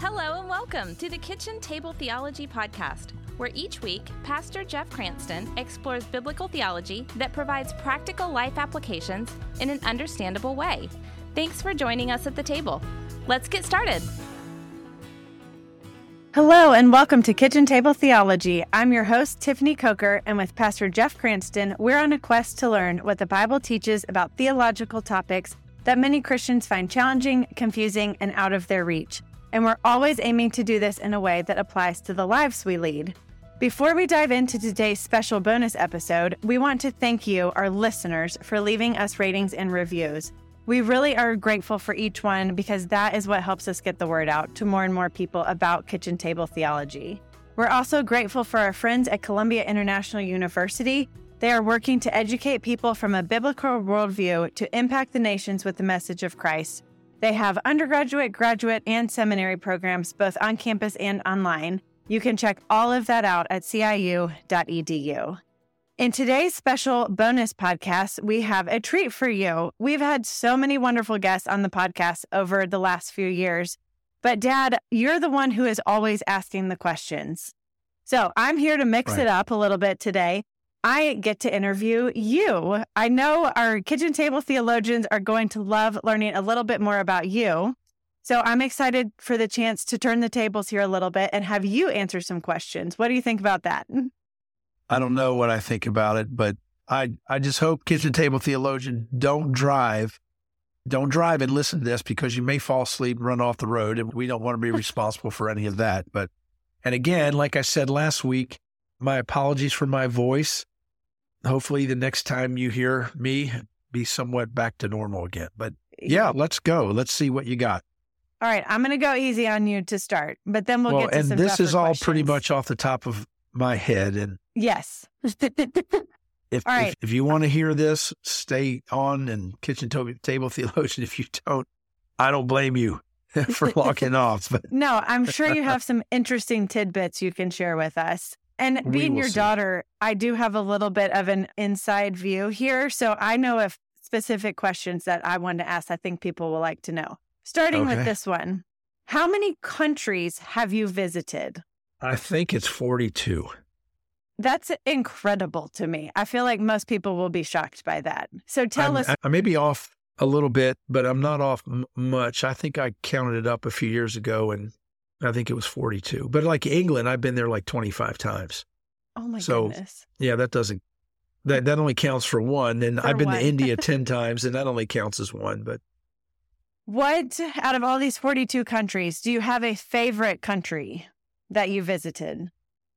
Hello and welcome to the Kitchen Table Theology Podcast, where each week Pastor Jeff Cranston explores biblical theology that provides practical life applications in an understandable way. Thanks for joining us at the table. Let's get started. Hello and welcome to Kitchen Table Theology. I'm your host, Tiffany Coker, and with Pastor Jeff Cranston, we're on a quest to learn what the Bible teaches about theological topics that many Christians find challenging, confusing, and out of their reach and we're always aiming to do this in a way that applies to the lives we lead. Before we dive into today's special bonus episode, we want to thank you, our listeners, for leaving us ratings and reviews. We really are grateful for each one because that is what helps us get the word out to more and more people about kitchen table theology. We're also grateful for our friends at Columbia International University. They are working to educate people from a biblical worldview to impact the nations with the message of Christ they have undergraduate, graduate, and seminary programs both on campus and online. You can check all of that out at ciu.edu. In today's special bonus podcast, we have a treat for you. We've had so many wonderful guests on the podcast over the last few years, but Dad, you're the one who is always asking the questions. So I'm here to mix right. it up a little bit today. I get to interview you. I know our kitchen table theologians are going to love learning a little bit more about you. So I'm excited for the chance to turn the tables here a little bit and have you answer some questions. What do you think about that? I don't know what I think about it, but I I just hope kitchen table theologian don't drive. Don't drive and listen to this because you may fall asleep and run off the road and we don't want to be responsible for any of that. But and again, like I said last week, my apologies for my voice hopefully the next time you hear me be somewhat back to normal again. But yeah, let's go. Let's see what you got. All right, I'm going to go easy on you to start, but then we'll well, get to and some And this is all questions. pretty much off the top of my head. And yes, if, all right. if, if you want to hear this, stay on and kitchen table theologian. If you don't, I don't blame you for logging off. But no, I'm sure you have some interesting tidbits you can share with us. And being your see. daughter, I do have a little bit of an inside view here. So I know if specific questions that I want to ask, I think people will like to know. Starting with this one How many countries have you visited? I think it's 42. That's incredible to me. I feel like most people will be shocked by that. So tell I'm- us. I, I may be off a little bit, but I'm not off m- much. I think I counted it up a few years ago and I think it was 42. But like England, I've been there like 25 times. oh my so- goodness. Yeah, that doesn't that that only counts for one. And For I've been one. to India 10 times and that only counts as one, but What out of all these 42 countries, do you have a favorite country that you visited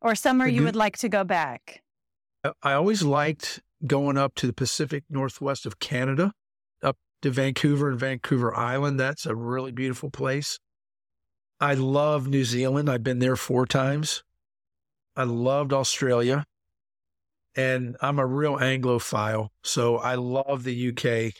or somewhere you would like to go back? I- I always liked going up to the Pacific Northwest of Canada, up to Vancouver and Vancouver Island. That's a really beautiful place. I love New Zealand. I've been there four times. I loved Australia. And I'm a real Anglophile. So I love the UK,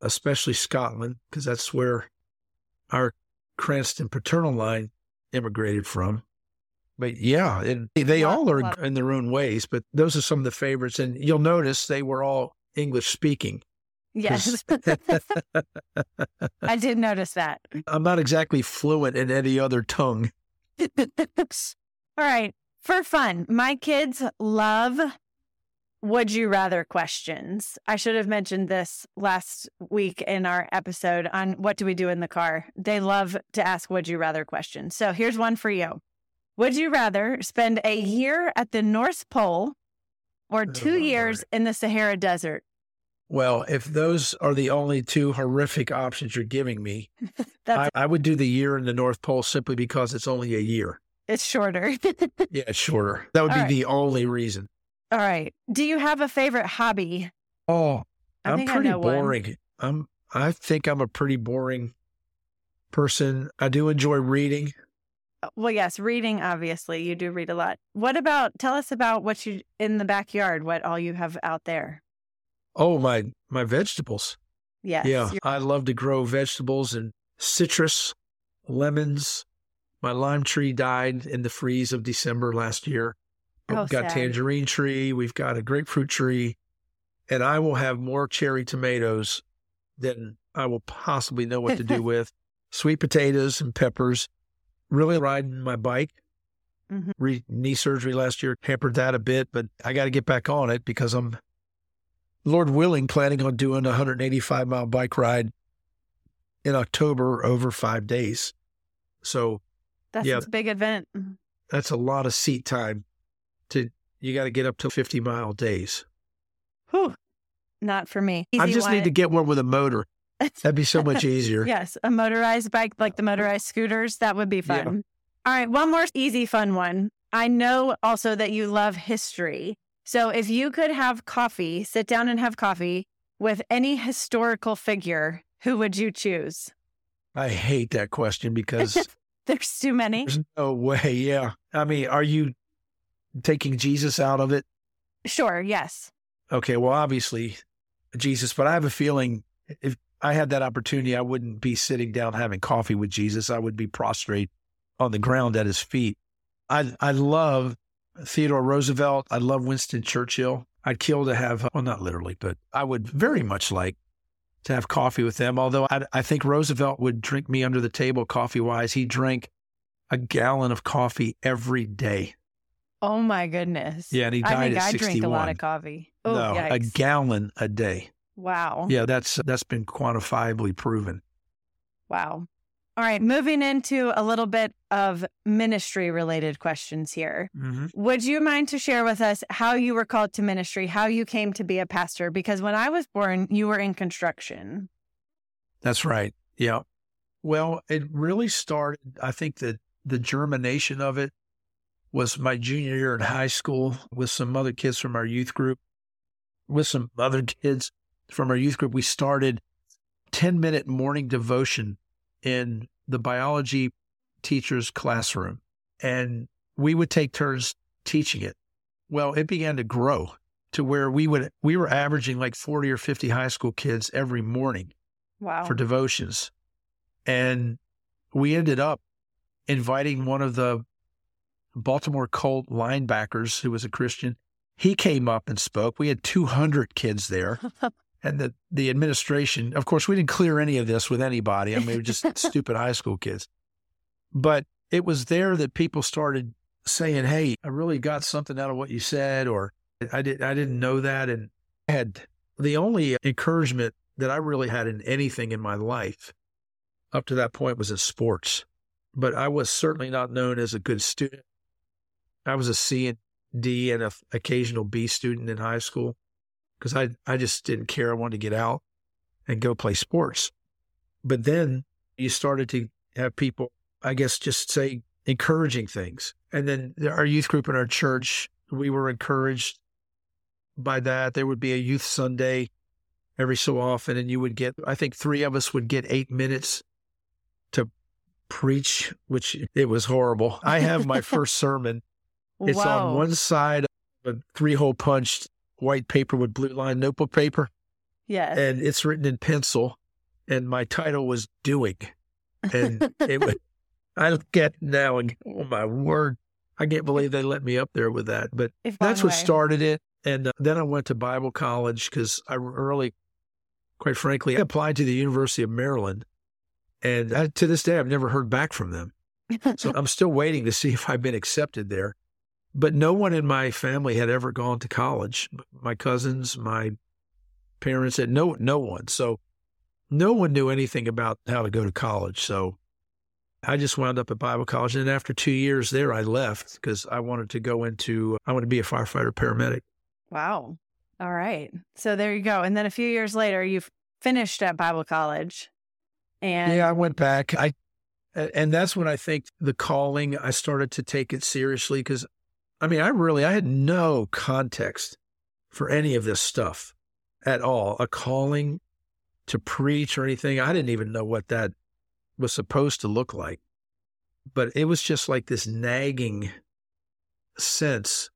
especially Scotland, because that's where our Cranston paternal line immigrated from. But yeah, and they Lot- all are in their own ways, but those are some of the favorites. And you'll notice they were all English speaking. Yes. I did notice that. I'm not exactly fluent in any other tongue. All right. For fun, my kids love would you rather questions. I should have mentioned this last week in our episode on what do we do in the car. They love to ask would you rather questions. So here's one for you. Would you rather spend a year at the North Pole or oh, two Oh, years in the Sahara Desert? Well, if those are the only two horrific options you're giving me, I, I would do the year in the North Pole simply because it's only a year. it's shorter. Yeah, it's shorter. That would All be right. the only reason. All right. Do you have a favorite hobby? Oh, I I'm pretty know one. boring. I'm. I think I'm a pretty boring person. I do enjoy reading. Uh, Well, yes, reading, obviously. You do read a lot. What about, tell us about what you, in the backyard, what all you have out there. Oh, my my vegetables. Yes. yeah, I love to grow vegetables and citrus, lemons. My lime tree died in the freeze of December last year. Oh, we've got sad. tangerine tree, we've got a grapefruit tree, and I will have more cherry tomatoes than I will possibly know what to do with. Sweet potatoes and peppers. really riding my bike. Mhm. Re- knee surgery last year hampered that a bit, but I got to get back on it because I'm, Lord willing, planning on doing a 185 mile bike ride in October over five days. So That's Yeah. a big event. that's a lot of seat time. To you got to get up to 50 mile days. Whew. Not for me. I just need to get one with a motor. That'd be so much easier. Yes, a motorized bike like the motorized scooters. That would be Yeah. fun. All right, one more easy, fun one. I know also that you love history. So if you could have coffee, sit down and have coffee with any historical figure, who would you choose? I hate that question because There's too many. there's no way. Yeah. I mean, are you taking Jesus out of it? Sure, yes. Okay. Well, obviously Jesus, but I have a feeling if I had that opportunity, I wouldn't be sitting down having coffee with Jesus. I would be prostrate on the ground at his feet. I, I love Theodore Roosevelt. I love Winston Churchill. I'd kill to have, well, not literally, but I would very much like to have coffee with them. Although I, I think Roosevelt would drink me under the table coffee wise. He drank a gallon of coffee every day. Oh my goodness. Yeah, and he I died think at I 61. drink a lot of coffee. Oh, no, a gallon a day. wow. Yeah, that's that's been quantifiably proven. Wow. All right, moving into a little bit of ministry related questions here. Mm-hmm. Would you mind to share with us how you were called to ministry, how you came to be a pastor? Because when I was born, you were in construction. That's right. Yeah. Well, it really started. I think that the germination of it was my junior year in high school with some other kids from our youth group. With some other kids from our youth group, we started 10 minute morning devotion in the biology teacher's classroom. And we would take turns teaching it. Well, it began to grow to where we would, we were averaging like 40 or 50 high school kids every morning Wow. for devotions. And we ended up inviting one of the Baltimore Colt linebackers who was a Christian. He came up and spoke. We had 200 kids there. And the, the administration, of course, we didn't clear any of this with anybody. I mean, we were just stupid high school kids. But it was there that people started saying, Hey, I really got something out of what you said, or I, did, I didn't know that. And I had the only encouragement that I really had in anything in my life up to that point was in sports. But I was certainly not known as a good student. I was a C and D and an occasional B student in high school because I, I just didn't care. I wanted to get out and go play sports. But then you started to have people, I guess, just say encouraging things. And then our youth group in our church, we were encouraged by that. There would be a youth Sunday every so often, and you would get, I think three of us would get eight minutes to preach, which it was horrible. I have my first sermon. It's Whoa. on one side of a three hole punched white paper with blue line notebook paper, Yes. and it's written in pencil. And my title was Doing. And it was, I look at now and oh my word, I can't believe they let me up there with that. But If that's what way. started it. And uh, then I went to Bible college because I really, quite frankly, I applied to the University of Maryland. And I, to this day, I've never heard back from them. So I'm still waiting to see if I've been accepted there. But no one in my family had ever gone to college. My cousins, my parents had no no one. So no one knew anything about how to go to college. So I just wound up at Bible college. And after two years there, I left because I wanted to go into, I wanted to be a firefighter paramedic. Wow. All right. So there you go. And then a few years later, you've finished at Bible college. And yeah, I went back. I, and that's when I think the calling, I started to take it seriously because, I mean, I really, I had no context for any of this stuff at all. A calling to preach or anything. I didn't even know what that was supposed to look like. But it was just like this nagging sense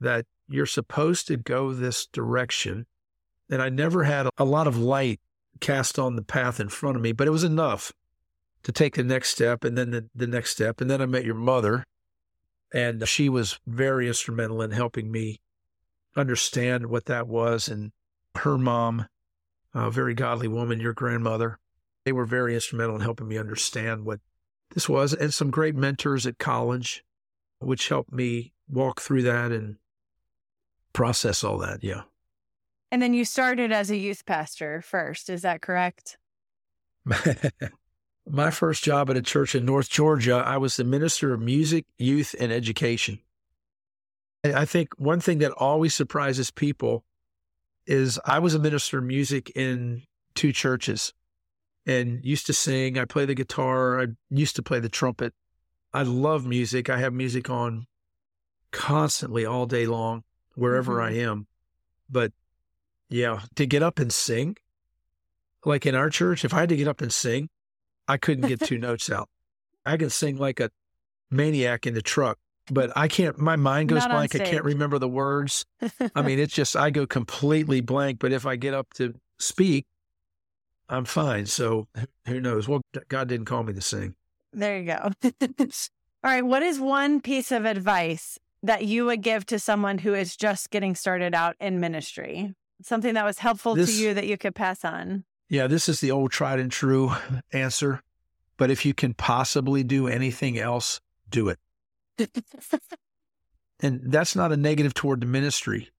that you're supposed to go this direction. And I never had a lot of light cast on the path in front of me, but it was enough to take the next step and then the, the next step. And then I met your mother, and she was very instrumental in helping me understand what that was. And her mom, a very godly woman, your grandmother, they were very instrumental in helping me understand what this was, and some great mentors at college, which helped me walk through that and process all that. Yeah. And then you started as a youth pastor first. Is that correct? My first job at a church in North Georgia, I was the minister of music, youth, and education. I think one thing that always surprises people is I was a minister of music in two churches and used to sing. I play the guitar. I used to play the trumpet. I love music. I have music on constantly all day long, wherever mm-hmm. I am. But yeah, to get up and sing, like in our church, if I had to get up and sing, I couldn't get two notes out. I can sing like a maniac in the truck, but I can't, my mind goes Not blank. I can't remember the words. I mean, it's just, I go completely blank. But if I get up to speak, I'm fine. So who knows? Well, God didn't call me to sing. There you go. All right. What is one piece of advice that you would give to someone who is just getting started out in ministry? Something that was helpful this, to you that you could pass on? Yeah, this is the old tried and true answer. But if you can possibly do anything else, do it. and that's not a negative toward the ministry,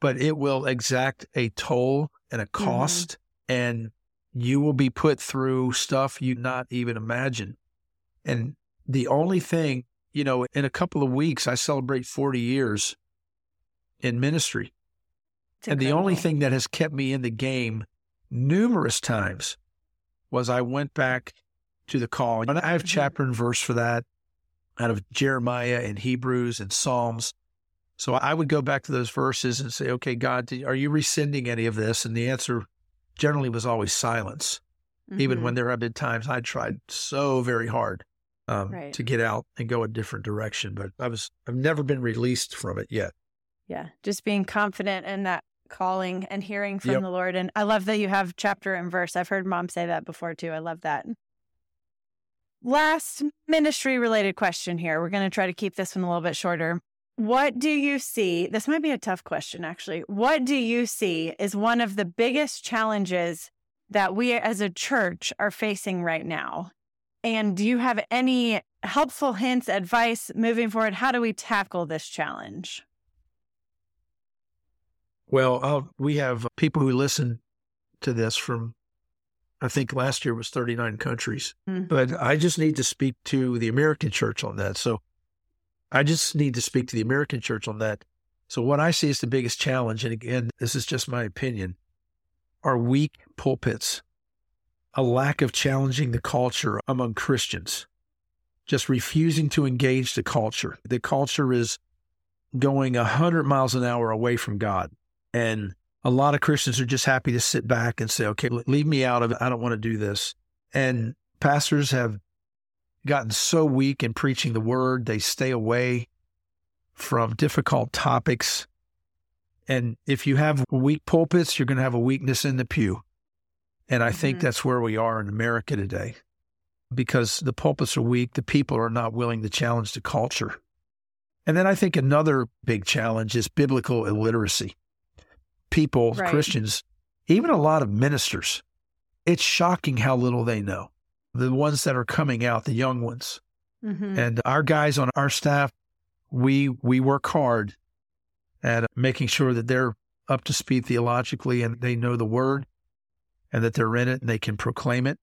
but it will exact a toll and a mm-hmm. cost. Mm-hmm. And you will be put through stuff you not even imagine. And the only thing, you know, in a couple of weeks, I celebrate 40 years in ministry. And the only thing that has kept me in the game numerous times was I went back to the call. And I have mm-hmm. chapter and verse for that out of Jeremiah and Hebrews and Psalms. So I would go back to those verses and say, okay, God, are you rescinding any of this? And the answer generally was always silence. Mm-hmm. Even when mm-hmm. there have been times I tried so very hard um, right. to get out and go a different direction, but I was I've never been released from it yet. Yeah, just being confident in that calling and hearing from yep. the Lord. And I love that you have chapter and verse. I've heard mom say that before too. I love that. Last ministry related question here. We're going to try to keep this one a little bit shorter. What do you see? This might be a tough question, actually. What do you see is one of the biggest challenges that we as a church are facing right now? And do you have any helpful hints, advice moving forward? How do we tackle this challenge? Well, I'll, we have people who listen to this from, I think last year was 39 countries. Mm-hmm. But I just need to speak to the American church on that. So I just need to speak to the American church on that. So, what I see as the biggest challenge, and again, this is just my opinion, are weak pulpits, a lack of challenging the culture among Christians, just refusing to engage the culture. The culture is going 100 miles an hour away from God. And a lot of Christians are just happy to sit back and say, okay, leave me out of it. I don't want to do this. And pastors have gotten so weak in preaching the word, they stay away from difficult topics. And if you have weak pulpits, you're going to have a weakness in the pew. And I mm-hmm. think that's where we are in America today because the pulpits are weak, the people are not willing to challenge the culture. And then I think another big challenge is biblical illiteracy. People, right. Christians, even a lot of ministers, it's shocking how little they know the ones that are coming out, the young ones. Mm-hmm. And our guys on our staff, we we work hard at making sure that they're up to speed theologically and they know the word and that they're in it and they can proclaim it.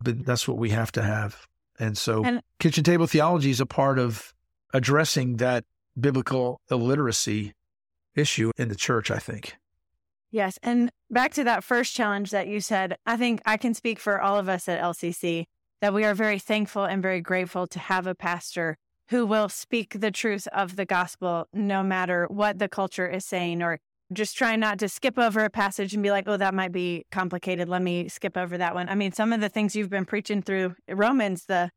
But that's what we have to have. And so and, kitchen table theology is a part of addressing that biblical illiteracy issue in the church, I think. Yes. And back to that first challenge that you said, I think I can speak for all of us at LCC that we are very thankful and very grateful to have a pastor who will speak the truth of the gospel no matter what the culture is saying or just try not to skip over a passage and be like, oh, that might be complicated. Let me skip over that one. I mean, some of the things you've been preaching through Romans the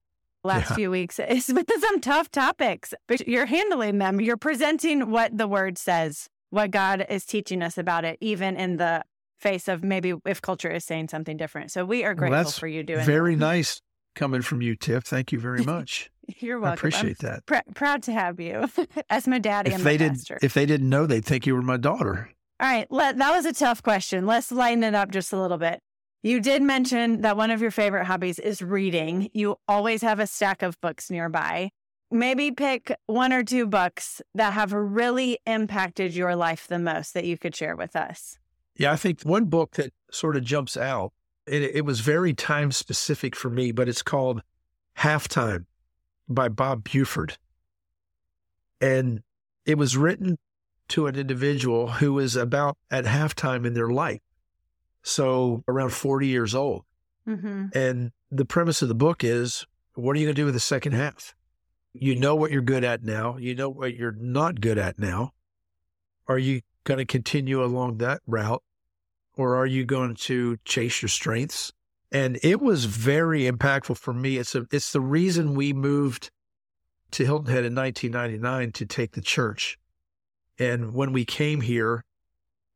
last yeah. few weeks is with some tough topics, but you're handling them. You're presenting what the word says what God is teaching us about it, even in the face of maybe if culture is saying something different. So we are grateful well, for you doing very that. nice coming from you, Tiff. Thank you very much. You're welcome. I appreciate I'm that. Pr- proud to have you as my daddy if and they did. If they didn't know, they'd think you were my daughter. All right, let, that was a tough question. Let's lighten it up just a little bit. You did mention that one of your favorite hobbies is reading. You always have a stack of books nearby. Maybe pick one or two books that have really impacted your life the most that you could share with us. Yeah, I think one book that sort of jumps out, it, it was very time specific for me, but it's called Halftime by Bob Buford. And it was written to an individual who was about at halftime in their life. So around 40 years old. Mm-hmm. And the premise of the book is what are you going to do with the second half? You know what you're good at now. You know what you're not good at now. Are you going to continue along that route or are you going to chase your strengths? And it was very impactful for me. It's a, it's the reason we moved to Hilton Head in 1999 to take the church. And when we came here,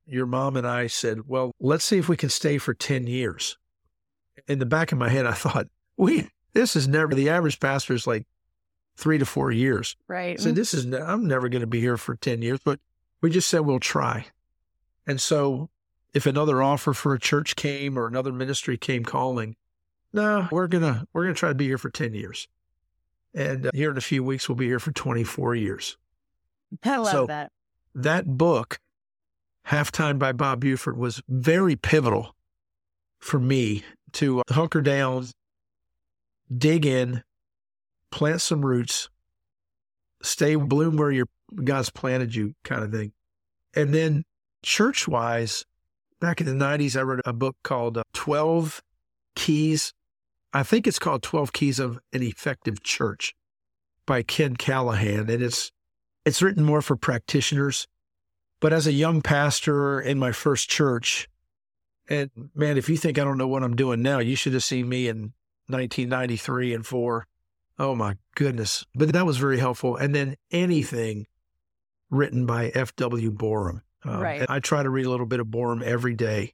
your mom and I said, well, let's see if we can stay for 10 years. In the back of my head, I thought, we, this is never, the average pastor is like three to four years. Right. So this is, I'm never going to be here for 10 years, but we just said, we'll try. And so if another offer for a church came or another ministry came calling, no, we're going to, we're going to try to be here for 10 years. And uh, here in a few weeks, we'll be here for 24 years. I love so, that. That book, Halftime by Bob Buford, was very pivotal for me to hunker down, dig in, plant some roots, stay bloom where your God's planted you, kind of thing. And then church wise, back in the 90s, I wrote a book called uh, 12 Keys. I think it's called 12 Keys of an Effective Church by Ken Callahan. And it's, it's written more for practitioners. But as a young pastor in my first church, and man, if you think I don't know what I'm doing now, you should have seen me in 1993 and four. Oh my goodness. But that was very helpful. And then anything written by F.W. Boreham. Um, right. I try to read a little bit of Boreham every day.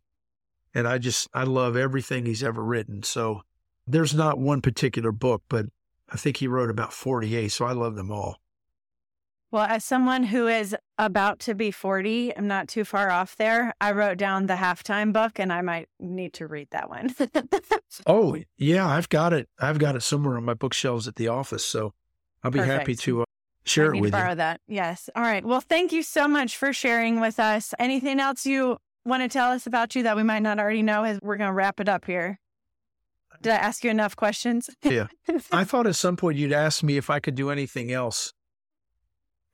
And I just, I love everything he's ever written. So there's not one particular book, but I think he wrote about 48. So I love them all. Well, as someone who is about to be 40, I'm not too far off there. I wrote down the halftime book and I might need to read that one. oh, yeah, I've got it. I've got it somewhere on my bookshelves at the office. So I'll be Perfect. happy to uh, share I it with borrow you. that. Yes. All right. Well, thank you so much for sharing with us. Anything else you want to tell us about you that we might not already know as we're going to wrap it up here? Did I ask you enough questions? Yeah. I thought at some point you'd ask me if I could do anything else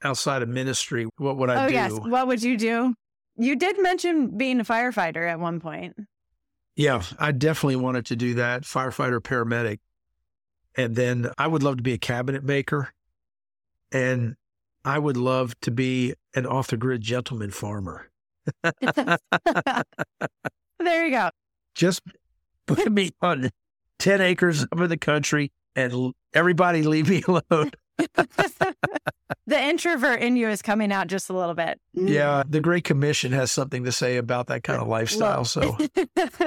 outside of ministry. What would I oh, do? yes. What would you do? You did mention being a firefighter at one point. Yeah, I definitely wanted to do that firefighter, paramedic. And then I would love to be a cabinet maker. And I would love to be an off the grid gentleman farmer. there you go. Just put me on 10 acres up in the country and everybody leave me alone. the introvert in you is coming out just a little bit. Mm. Yeah, the Great Commission has something to say about that kind of lifestyle. So,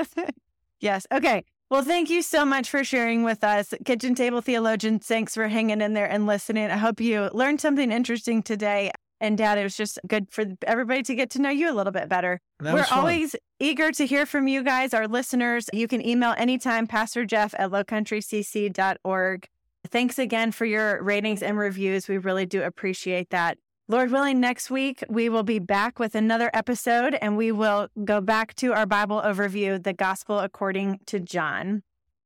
yes. Okay. Well, thank you so much for sharing with us. Kitchen Table Theologian. thanks for hanging in there and listening. I hope you learned something interesting today. And Dad, it was just good for everybody to get to know you a little bit better. We're fun. always eager to hear from you guys, our listeners. You can email anytime, Pastor Jeff at lowcountrycc.org. Thanks again for your ratings and reviews. We really do appreciate that. Lord willing, next week we will be back with another episode and we will go back to our Bible overview, the Gospel according to John.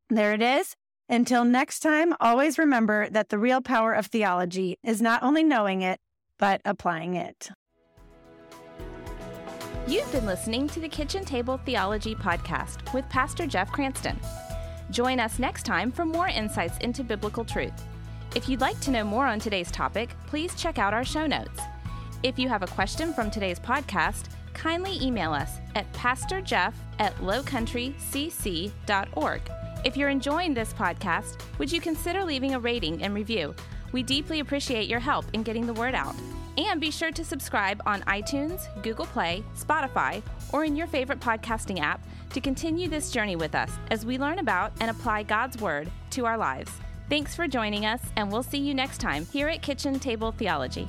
There it is. Until next time, always remember that the real power of theology is not only knowing it, but applying it. You've been listening to the Kitchen Table Theology Podcast with Pastor Jeff Cranston. Join us next time for more insights into biblical truth. If you'd like to know more on today's topic, please check out our show notes. If you have a question from today's podcast, kindly email us at pastorjeff at lowcountrycc.org. If you're enjoying this podcast, would you consider leaving a rating and review? We deeply appreciate your help in getting the word out. And be sure to subscribe on iTunes, Google Play, Spotify, or in your favorite podcasting app to continue this journey with us as we learn about and apply God's Word to our lives. Thanks for joining us, and we'll see you next time here at Kitchen Table Theology.